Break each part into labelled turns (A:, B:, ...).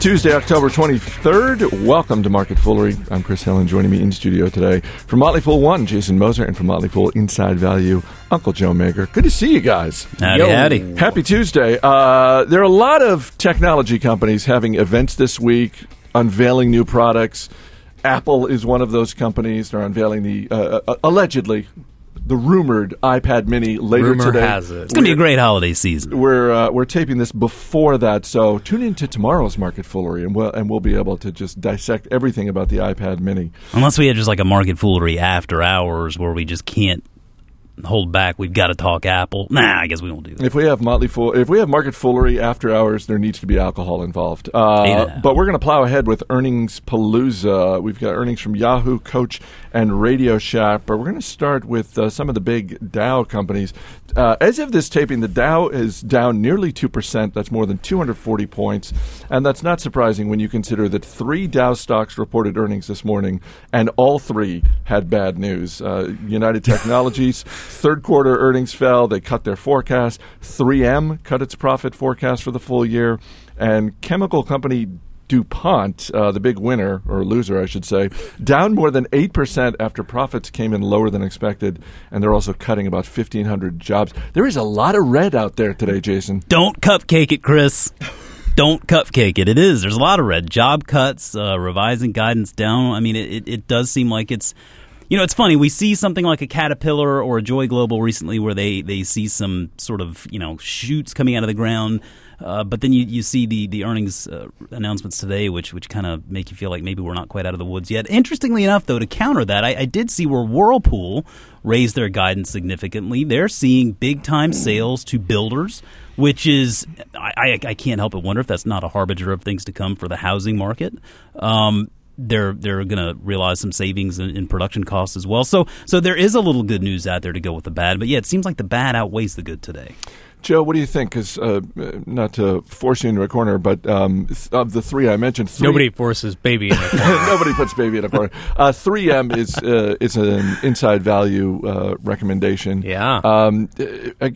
A: Tuesday, October 23rd. Welcome to Market Foolery. I'm Chris Helen. joining me in studio today from Motley Fool 1, Jason Moser, and from Motley Fool Inside Value, Uncle Joe Magyer. Good to see you guys.
B: Howdy, howdy.
A: Happy Tuesday. Uh, there are a lot of technology companies having events this week, unveiling new products. Apple is one of those companies. They're unveiling the, uh, uh, allegedly, the rumored iPad Mini later
C: Rumor
A: today.
C: has it.
B: It's going to be a great holiday season.
A: We're uh, we're taping this before that, so tune in to tomorrow's Market Foolery, and we'll and we'll be able to just dissect everything about the iPad Mini.
B: Unless we had just like a market foolery after hours where we just can't hold back. We've got to talk Apple. Nah, I guess we won't do that.
A: If we have Motley Fool, if we have Market Foolery after hours, there needs to be alcohol involved.
B: Eight and a
A: Uh, but we're going to plow ahead with earnings palooza. We've got earnings from Yahoo, Coach, and Radio Shack. But we're going to start with uh, some of the big Dow companies. Uh, as of this taping, the Dow is down nearly two percent. That's more than 240 points, and that's not surprising when you consider that three Dow stocks reported earnings this morning, and all three had bad news. Uh, United Technologies third quarter earnings fell. They cut their forecast. 3M cut its profit forecast for the full year, and chemical company DuPont, uh, the big winner, or loser, I should say, down more than 8% after profits came in lower than expected, and they're also cutting about 1,500 jobs. There is a lot of red out there today, Jason.
B: Don't cupcake it, Chris. Don't cupcake it. It is. There's a lot of red. Job cuts, uh, revising guidance down. I mean, it, it, it does seem like it's. You know, it's funny. We see something like a Caterpillar or a Joy Global recently where they, they see some sort of, you know, shoots coming out of the ground. Uh, but then you, you see the, the earnings uh, announcements today, which which kind of make you feel like maybe we're not quite out of the woods yet. Interestingly enough, though, to counter that, I, I did see where Whirlpool raised their guidance significantly. They're seeing big time sales to builders, which is I, I, I can't help but wonder if that's not a harbinger of things to come for the housing market. Um, they're they're going to realize some savings in, in production costs as well. So so there is a little good news out there to go with the bad. But yeah, it seems like the bad outweighs the good today.
A: Joe, what do you think? Because uh, not to force you into a corner, but um, th- of the three I mentioned, three,
C: Nobody forces baby in a corner.
A: Nobody puts baby in a corner. Uh, 3M is uh, is an inside value uh, recommendation.
C: Yeah.
A: Um, uh,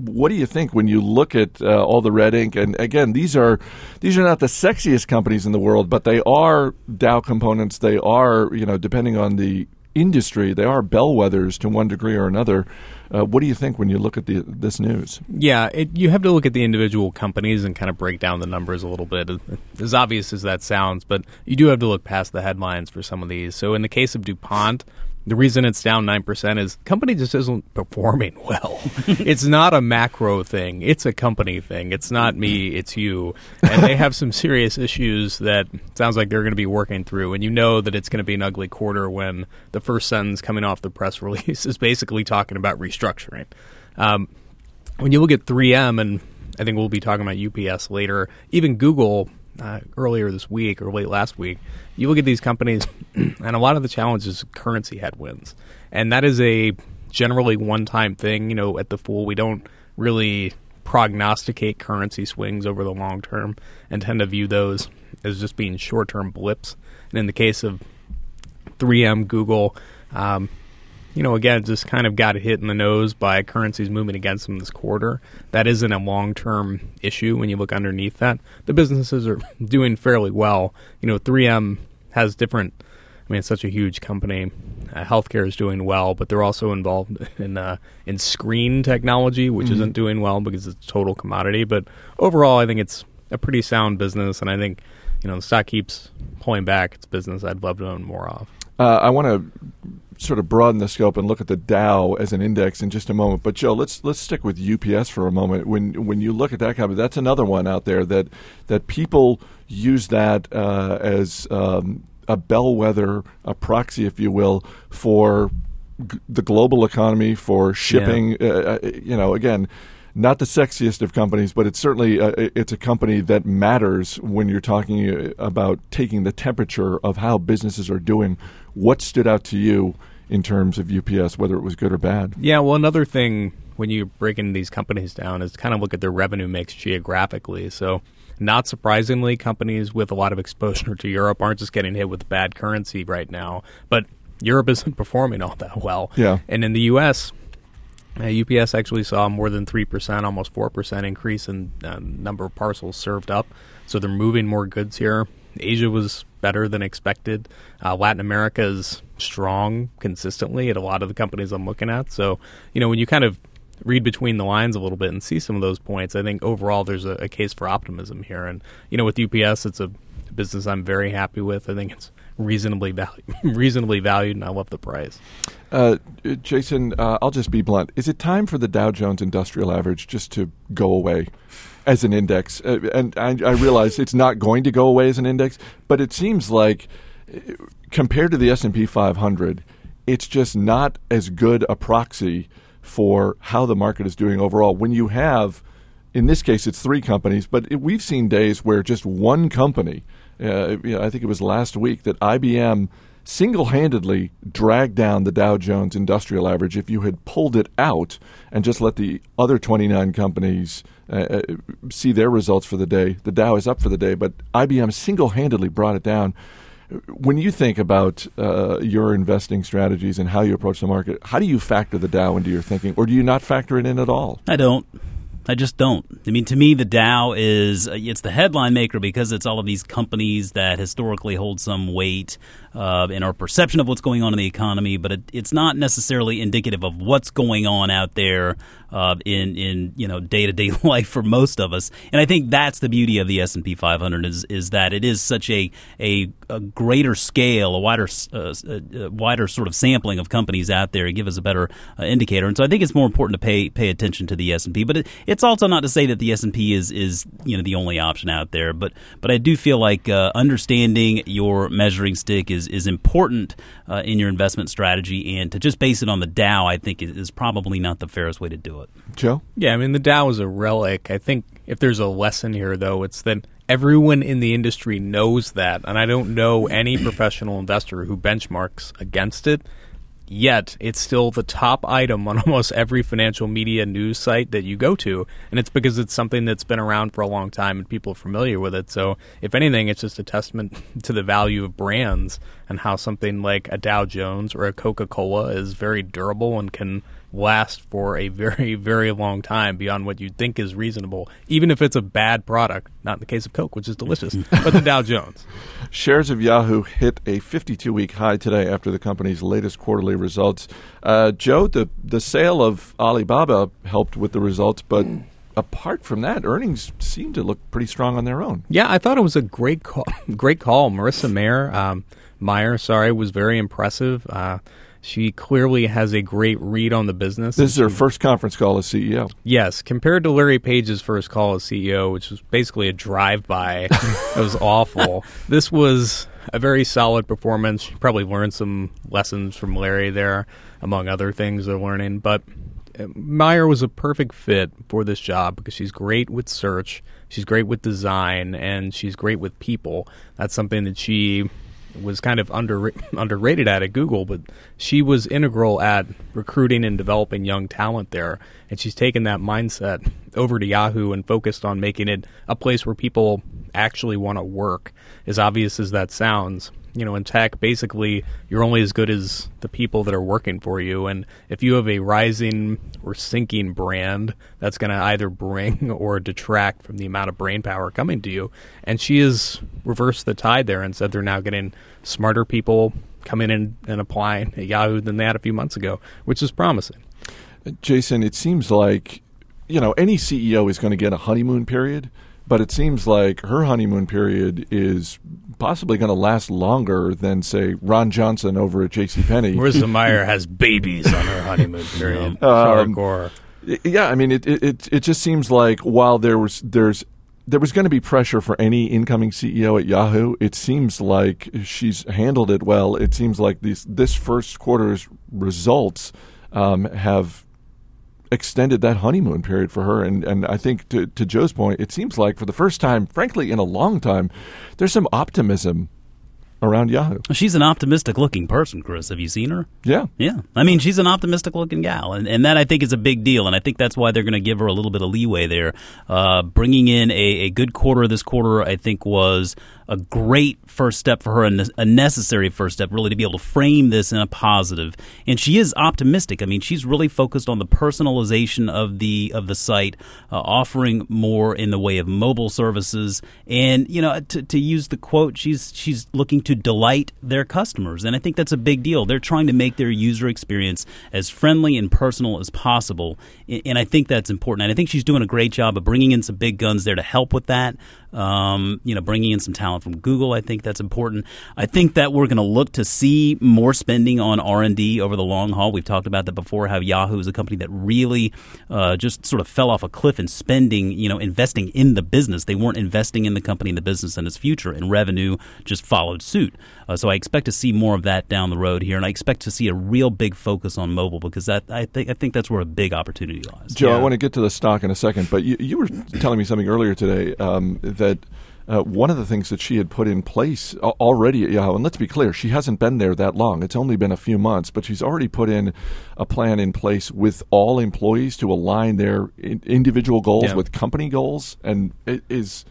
A: what do you think when you look at uh, all the red ink? And again, these are these are not the sexiest companies in the world, but they are Dow components. They are you know depending on the industry, they are bellwethers to one degree or another. Uh, what do you think when you look at the, this news?
C: yeah, it, you have to look at the individual companies and kind of break down the numbers a little bit. As obvious as that sounds, but you do have to look past the headlines for some of these. So in the case of DuPont, the reason it's down 9% is company just isn't performing well. it's not a macro thing. It's a company thing. It's not me, it's you. And they have some serious issues that sounds like they're going to be working through. And you know that it's going to be an ugly quarter when the first sentence coming off the press release is basically talking about restructuring. Um, when you look at 3M, and I think we'll be talking about UPS later, even Google uh, earlier this week or late last week, you look at these companies, and a lot of the challenge is currency headwinds. And that is a generally one time thing. You know, at the Fool, we don't really prognosticate currency swings over the long term and tend to view those as just being short term blips. And in the case of 3M, Google, um, you know, again, just kind of got hit in the nose by currencies moving against them this quarter. That isn't a long term issue when you look underneath that. The businesses are doing fairly well. You know, 3M has different, I mean, it's such a huge company. Uh, healthcare is doing well, but they're also involved in uh, in screen technology, which isn't doing well because it's a total commodity. But overall, I think it's a pretty sound business, and I think, you know, the stock keeps pulling back. It's business I'd love to own more of.
A: Uh, I want to sort of broaden the scope and look at the Dow as an index in just a moment. But Joe, let's let's stick with UPS for a moment. When when you look at that company, that's another one out there that that people use that uh, as um, a bellwether, a proxy, if you will, for g- the global economy, for shipping. Uh, uh, you know, again. Not the sexiest of companies, but it's certainly uh, it's a company that matters when you're talking uh, about taking the temperature of how businesses are doing. What stood out to you in terms of UPS, whether it was good or bad?
C: Yeah, well, another thing when you break into these companies down is kind of look at their revenue mix geographically. So, not surprisingly, companies with a lot of exposure to Europe aren't just getting hit with bad currency right now, but Europe isn't performing all that well.
A: Yeah.
C: And in the U.S., Uh, UPS actually saw more than 3%, almost 4% increase in uh, number of parcels served up. So they're moving more goods here. Asia was better than expected. Uh, Latin America is strong consistently at a lot of the companies I'm looking at. So, you know, when you kind of read between the lines a little bit and see some of those points, I think overall there's a, a case for optimism here. And, you know, with UPS, it's a business I'm very happy with. I think it's reasonably valued, reasonably valued, and I love the price.
A: Uh, Jason, uh, I'll just be blunt. Is it time for the Dow Jones Industrial Average just to go away as an index? Uh, and I, I, realize it's not going to go away as an index, but it seems like uh, compared to the S and P 500, it's just not as good a proxy for how the market is doing overall. When you have, in this case, it's three companies, but it, we've seen days where just one company uh, you know, I think it was last week that IBM single-handedly dragged down the Dow Jones Industrial Average. If you had pulled it out and just let the other 29 companies uh, uh, see their results for the day, the Dow is up for the day. But IBM single-handedly brought it down. When you think about uh, your investing strategies and how you approach the market, how do you factor the Dow into your thinking, or do you not factor it in at all?
B: I don't. I just don't. I mean, to me, the Dow is it's the headline maker because it's all of these companies that historically hold some weight uh, in our perception of what's going on in the economy, but it, it's not necessarily indicative of what's going on out there uh, in in you know day to day life for most of us. And I think that's the beauty of the S and P 500 is is that it is such a a, a greater scale, a wider uh, a wider sort of sampling of companies out there, and give us a better uh, indicator. And so I think it's more important to pay pay attention to the S and P. But it, it's also not to say that the S and P is is you know the only option out there. But but I do feel like uh, understanding your measuring stick is is important uh, in your investment strategy, and to just base it on the Dow, I think is probably not the fairest way to do it.
A: Joe?
C: Yeah, I mean, the Dow is a relic. I think if there's a lesson here, though, it's that everyone in the industry knows that. And I don't know any professional investor who benchmarks against it. Yet, it's still the top item on almost every financial media news site that you go to. And it's because it's something that's been around for a long time and people are familiar with it. So, if anything, it's just a testament to the value of brands and how something like a Dow Jones or a Coca Cola is very durable and can last for a very, very long time beyond what you'd think is reasonable, even if it's a bad product. Not in the case of Coke, which is delicious, but the Dow Jones.
A: Shares of Yahoo hit a 52 week high today after the company's latest quarterly results. Uh, Joe, the, the sale of Alibaba helped with the results, but apart from that, earnings seem to look pretty strong on their own.
C: Yeah, I thought it was a great call. great call. Marissa Mayer, um, Meyer, sorry, was very impressive. Uh, she clearly has a great read on the business.
A: This is her first conference call as CEO.
C: Yes, compared to Larry Page's first call as CEO, which was basically a drive-by. it was awful. This was a very solid performance. She probably learned some lessons from Larry there, among other things they're learning. But uh, Meyer was a perfect fit for this job because she's great with search, she's great with design, and she's great with people. That's something that she was kind of under, underrated at at Google, but she was integral at recruiting and developing young talent there. And she's taken that mindset over to Yahoo and focused on making it a place where people actually want to work. As obvious as that sounds, you know, in tech, basically, you're only as good as the people that are working for you. And if you have a rising or sinking brand, that's going to either bring or detract from the amount of brain power coming to you. And she has reversed the tide there and said they're now getting smarter people coming in and applying at Yahoo than had a few months ago, which is promising.
A: Jason, it seems like, you know, any CEO is going to get a honeymoon period but it seems like her honeymoon period is possibly going to last longer than, say, Ron Johnson over at J.C. Penney.
C: Marissa Meyer has babies on her honeymoon period. um, Hardcore.
A: Yeah, I mean, it, it it just seems like while there was there's there was going to be pressure for any incoming CEO at Yahoo. It seems like she's handled it well. It seems like these this first quarter's results um, have extended that honeymoon period for her. And, and I think to, to Joe's point, it seems like for the first time, frankly, in a long time, there's some optimism around Yahoo.
B: She's an optimistic looking person, Chris. Have you seen her?
A: Yeah.
B: Yeah. I mean, she's an optimistic looking gal, and, and that I think is a big deal. And I think that's why they're going to give her a little bit of leeway there. Uh, bringing in a, a good quarter this quarter, I think, was a great first step for her, a necessary first step, really, to be able to frame this in a positive. And she is optimistic. I mean, she's really focused on the personalization of the of the site, uh, offering more in the way of mobile services, and you know, to, to use the quote, she's she's looking to delight their customers, and I think that's a big deal. They're trying to make their user experience as friendly and personal as possible, and I think that's important. And I think she's doing a great job of bringing in some big guns there to help with that. Um, you know, bringing in some talent from Google, I think that's important. I think that we're going to look to see more spending on R and D over the long haul. We've talked about that before. How Yahoo is a company that really uh, just sort of fell off a cliff in spending, you know, investing in the business. They weren't investing in the company, in the business, and its future, and revenue just followed suit. Uh, so I expect to see more of that down the road here, and I expect to see a real big focus on mobile because that I think I think that's where a big opportunity lies.
A: Joe, yeah. I want to get to the stock in a second, but you, you were telling me something earlier today um, that. Uh, one of the things that she had put in place already at Yahoo, and let's be clear, she hasn't been there that long. It's only been a few months, but she's already put in a plan in place with all employees to align their in- individual goals yeah. with company goals, and it is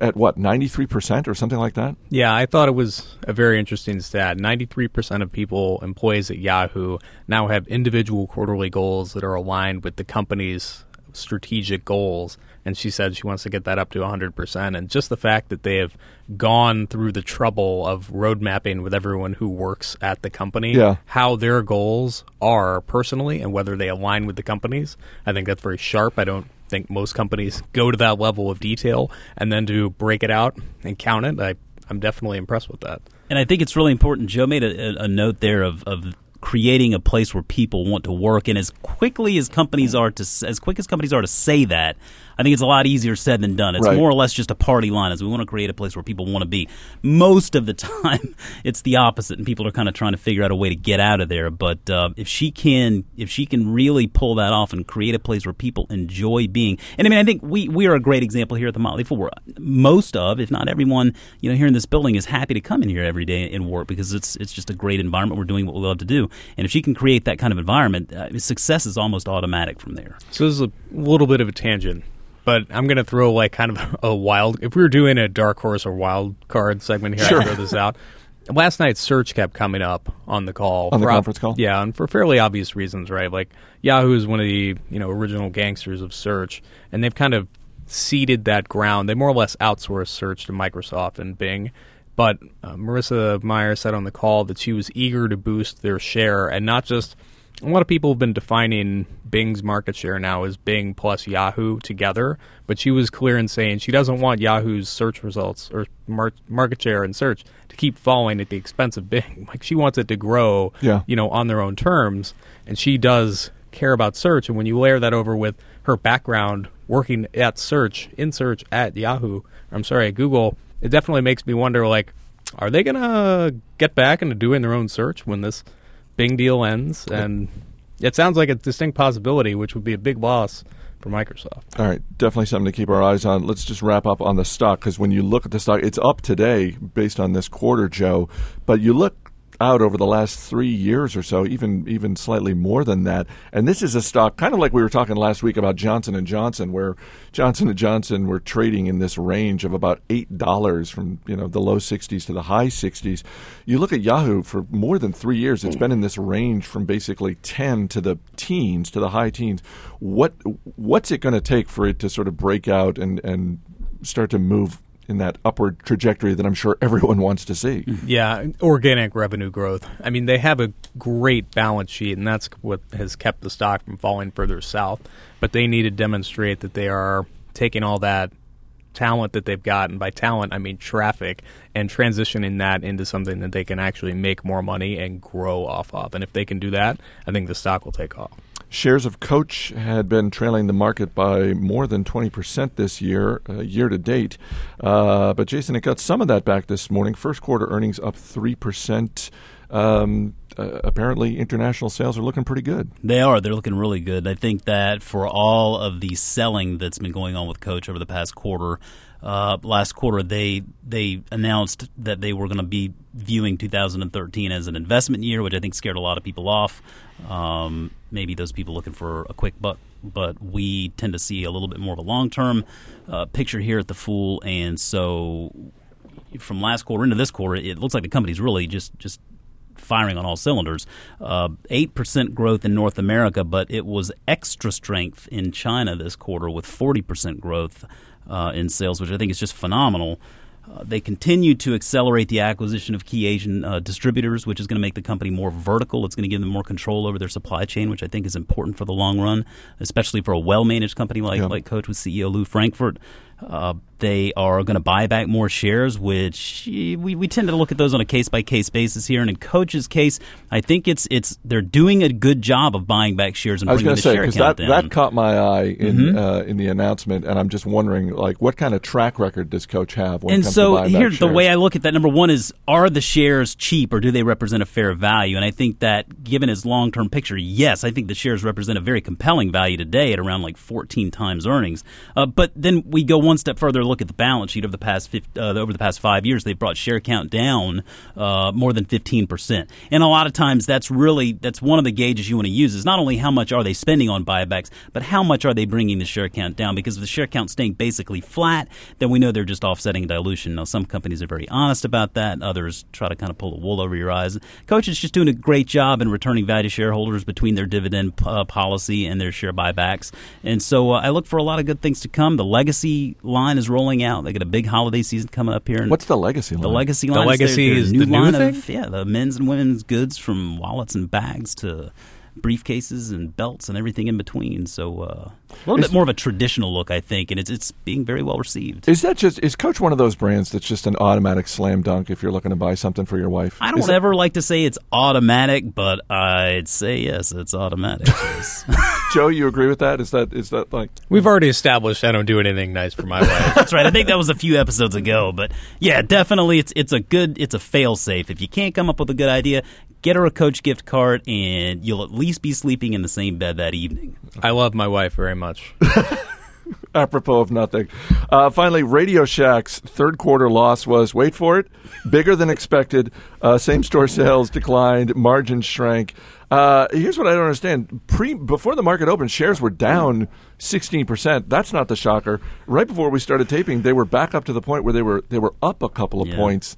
A: at what 93% or something like that?
C: Yeah i thought it was a very interesting stat. 93% of people employees at yahoo now have individual quarterly goals that are aligned with the company's strategic goals. And she said she wants to get that up to 100% and just the fact that they have gone through the trouble of road mapping with everyone who works at the company
A: yeah.
C: how their goals are personally and whether they align with the company's i think that's very sharp. I don't think most companies go to that level of detail and then to break it out and count it. I, i'm definitely impressed with that.
B: And i think it's really important joe made a, a note there of, of creating a place where people want to work. And as quickly as companies are to as quick as companies are to say that I think it's a lot easier said than done. It's
A: right.
B: more or less just a party line as we want to create a place where people want to be. Most of the time, it's the opposite, and people are kind of trying to figure out a way to get out of there. But uh, if she can, if she can really pull that off and create a place where people enjoy being, and I mean, I think we we are a great example here at the Motley Fool. Most of, if not everyone, you know, here in this building is happy to come in here every day and work because it's it's just a great environment. We're doing what we love to do, and if she can create that kind of environment, uh, success is almost automatic from there.
C: So this is a little bit of a tangent but I'm going to throw like kind of a wild. If we were doing a dark horse or wild card segment here,
A: sure.
C: I'd throw this out. Last night's search kept coming up on the call
A: on the conference call.
C: Yeah, and for fairly obvious reasons, right? Like Yahoo is one of the you know original gangsters of search, and they've kind of ceded that ground. They more or less outsourced search to Microsoft and Bing. But uh, Marissa Meyer said on the call that she was eager to boost their share, and not just a lot of people have been defining Bing's market share now as Bing plus Yahoo together, but she was clear in saying she doesn't want Yahoo's search results or mar- market share in search to keep falling at the expense of Bing. Like she wants it to grow,
A: yeah.
C: you know, on their own terms, and she does care about search. And when you layer that over with her background working at search in search at Yahoo, I'm sorry, at Google, it definitely makes me wonder like, are they gonna get back into doing their own search when this Bing deal ends, and it sounds like a distinct possibility, which would be a big loss for Microsoft.
A: All right, definitely something to keep our eyes on. Let's just wrap up on the stock because when you look at the stock, it's up today based on this quarter, Joe. But you look out over the last three years or so, even even slightly more than that. And this is a stock, kind of like we were talking last week about Johnson and Johnson, where Johnson and Johnson were trading in this range of about eight dollars from you know the low sixties to the high sixties. You look at Yahoo for more than three years; it's been in this range from basically ten to the teens to the high teens. What what's it going to take for it to sort of break out and and start to move in that upward trajectory that I'm sure everyone wants to see.
C: Yeah, organic revenue growth. I mean, they have a great balance sheet, and that's what has kept the stock from falling further south. But they need to demonstrate that they are taking all that talent that they've got, and by talent, I mean traffic, and transitioning that into something that they can actually make more money and grow off of. And if they can do that, I think the stock will take off.
A: Shares of Coach had been trailing the market by more than 20% this year, uh, year to date. Uh, but Jason, it got some of that back this morning. First quarter earnings up 3%. um, uh, apparently international sales are looking pretty good.
B: They are. They're looking really good. I think that for all of the selling that's been going on with Coach over the past quarter, uh, last quarter they they announced that they were going to be viewing 2013 as an investment year, which I think scared a lot of people off. Um, maybe those people looking for a quick buck, but we tend to see a little bit more of a long term uh, picture here at the Fool, and so from last quarter into this quarter, it looks like the company's really just just firing on all cylinders. Uh, eight uh, percent growth in North America, but it was extra strength in China this quarter with forty percent growth uh, in sales, which I think is just phenomenal. Uh, they continue to accelerate the acquisition of key Asian uh, distributors, which is going to make the company more vertical. It's going to give them more control over their supply chain, which I think is important for the long run, especially for a well managed company like, yeah. like Coach with CEO Lew Frankfort. Uh, they are going to buy back more shares, which we, we tend to look at those on a case by case basis here. And in Coach's case, I think it's it's they're doing a good job of buying back shares and bringing the
A: say,
B: share count
A: that,
B: down.
A: That caught my eye in mm-hmm. uh, in the announcement, and I'm just wondering, like, what kind of track record does Coach have?
B: and so here, the way I look at that, number one is, are the shares cheap or do they represent a fair value? And I think that, given his long term picture, yes, I think the shares represent a very compelling value today at around like 14 times earnings. Uh, but then we go one step further, look at the balance sheet over the past uh, over the past five years. They've brought share count down uh, more than 15 percent, and a lot of times that's really that's one of the gauges you want to use is not only how much are they spending on buybacks, but how much are they bringing the share count down? Because if the share count staying basically flat, then we know they're just offsetting dilution. Now, some companies are very honest about that; others try to kind of pull the wool over your eyes. Coach is just doing a great job in returning value to shareholders between their dividend uh, policy and their share buybacks, and so uh, I look for a lot of good things to come. The legacy line is rolling out. They got a big holiday season coming up here.
A: What's the legacy line?
B: The legacy line.
C: The legacy
B: is,
C: is
B: new
C: the new
B: line
C: thing?
B: of yeah, the men's and women's goods from wallets and bags to briefcases and belts and everything in between. So uh, a little is, bit more of a traditional look, I think, and it's it's being very well received.
A: Is that just is Coach one of those brands that's just an automatic slam dunk if you're looking to buy something for your wife?
B: I don't is ever it, like to say it's automatic, but I'd say yes, it's automatic.
A: Joe, you agree with that? Is that is that like
C: we've already established? I don't do anything nice for my wife.
B: that's right. I think that was a few episodes ago, but yeah, definitely, it's it's a good it's a fail safe. If you can't come up with a good idea, get her a coach gift card, and you'll at least be sleeping in the same bed that evening.
C: I love my wife very much.
A: Apropos of nothing. Uh, finally, Radio Shack's third quarter loss was, wait for it, bigger than expected. Uh, same store sales declined, margins shrank. Uh, here's what I don't understand. Pre before the market opened, shares were down 16%. That's not the shocker. Right before we started taping, they were back up to the point where they were they were up a couple of yeah. points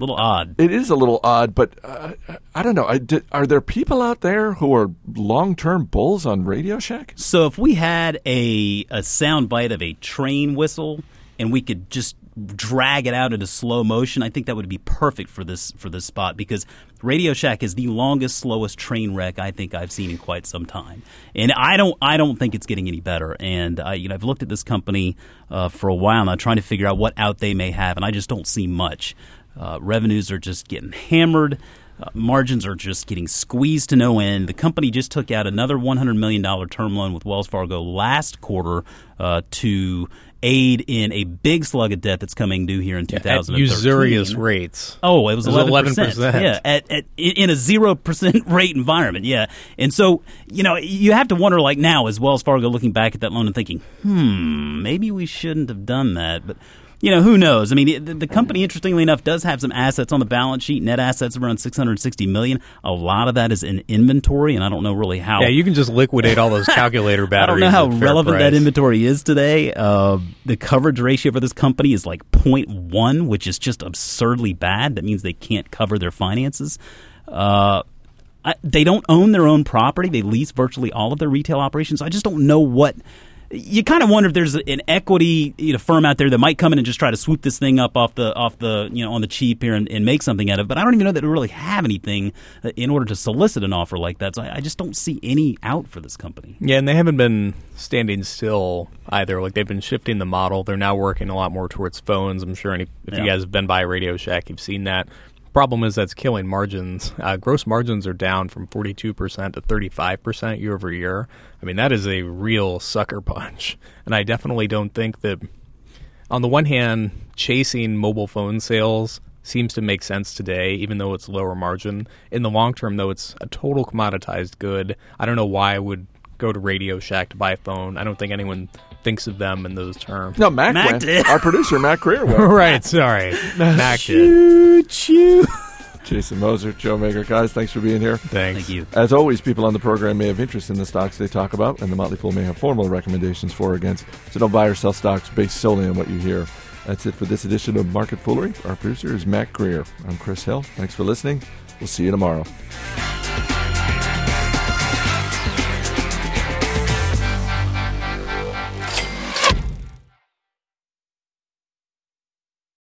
B: little odd.
A: It is a little odd, but uh, I don't know. I did, are there people out there who are long term bulls on Radio Shack?
B: So if we had a a sound bite of a train whistle and we could just drag it out into slow motion, I think that would be perfect for this for this spot because Radio Shack is the longest, slowest train wreck I think I've seen in quite some time, and I don't I don't think it's getting any better. And I, you know I've looked at this company uh, for a while now, trying to figure out what out they may have, and I just don't see much. Uh, revenues are just getting hammered. Uh, margins are just getting squeezed to no end. The company just took out another $100 million term loan with Wells Fargo last quarter uh, to aid in a big slug of debt that's coming due here in 2013.
C: At usurious rates.
B: Oh, it was 11%. 11%. Yeah, at, at, in a 0% rate environment. Yeah. And so, you know, you have to wonder, like now, is Wells Fargo looking back at that loan and thinking, hmm, maybe we shouldn't have done that. But you know, who knows? I mean, the, the, company, interestingly enough, does have some assets on the balance sheet. Net assets around six hundred sixty million. A lot of that is in inventory, and I don't know really how.
C: Yeah, you can just liquidate all those calculator batteries.
B: I don't know how relevant price. that inventory is today. Uh, the coverage ratio for this company is like 0.1, which is just absurdly bad. That means they can't cover their finances. Uh, I, they don't own their own property. They lease virtually all of their retail operations. I just don't know what you kind of wonder if there's an equity you know, firm out there that might come in and just try to swoop this thing up off the off the you know on the cheap here and, and make something out of it. But I don't even know that we really have anything uh, in order to solicit an offer like that. So I, I just don't see any out for this company.
C: Yeah, and they haven't been standing still either. Like they've been shifting the model. They're now working a lot more towards phones. I'm sure any, if yeah. you guys have been by Radio Shack, you've seen that. Problem is that's killing margins. Uh, gross margins are down from 42% to 35% year over year. I mean, that is a real sucker punch. And I definitely don't think that, on the one hand, chasing mobile phone sales seems to make sense today, even though it's lower margin. In the long term, though, it's a total commoditized good. I don't know why I would go to Radio Shack to buy a phone. I don't think anyone thinks of them in those terms.
A: No, Mac,
B: Mac
A: went.
B: did.
A: Our producer, Mac Greer, went.
C: right, sorry. Mac did.
B: Choo choo.
A: Jason Moser, Joe Magyer. Guys, thanks for being here.
C: Thanks.
B: Thank you.
A: As always, people on the program may have interest in the stocks they talk about, and the Motley Fool may have formal recommendations for or against. So don't buy or sell stocks based solely on what you hear. That's it for this edition of Market Foolery. Our producer is Mac Greer. I'm Chris Hill. Thanks for listening. We'll see you tomorrow.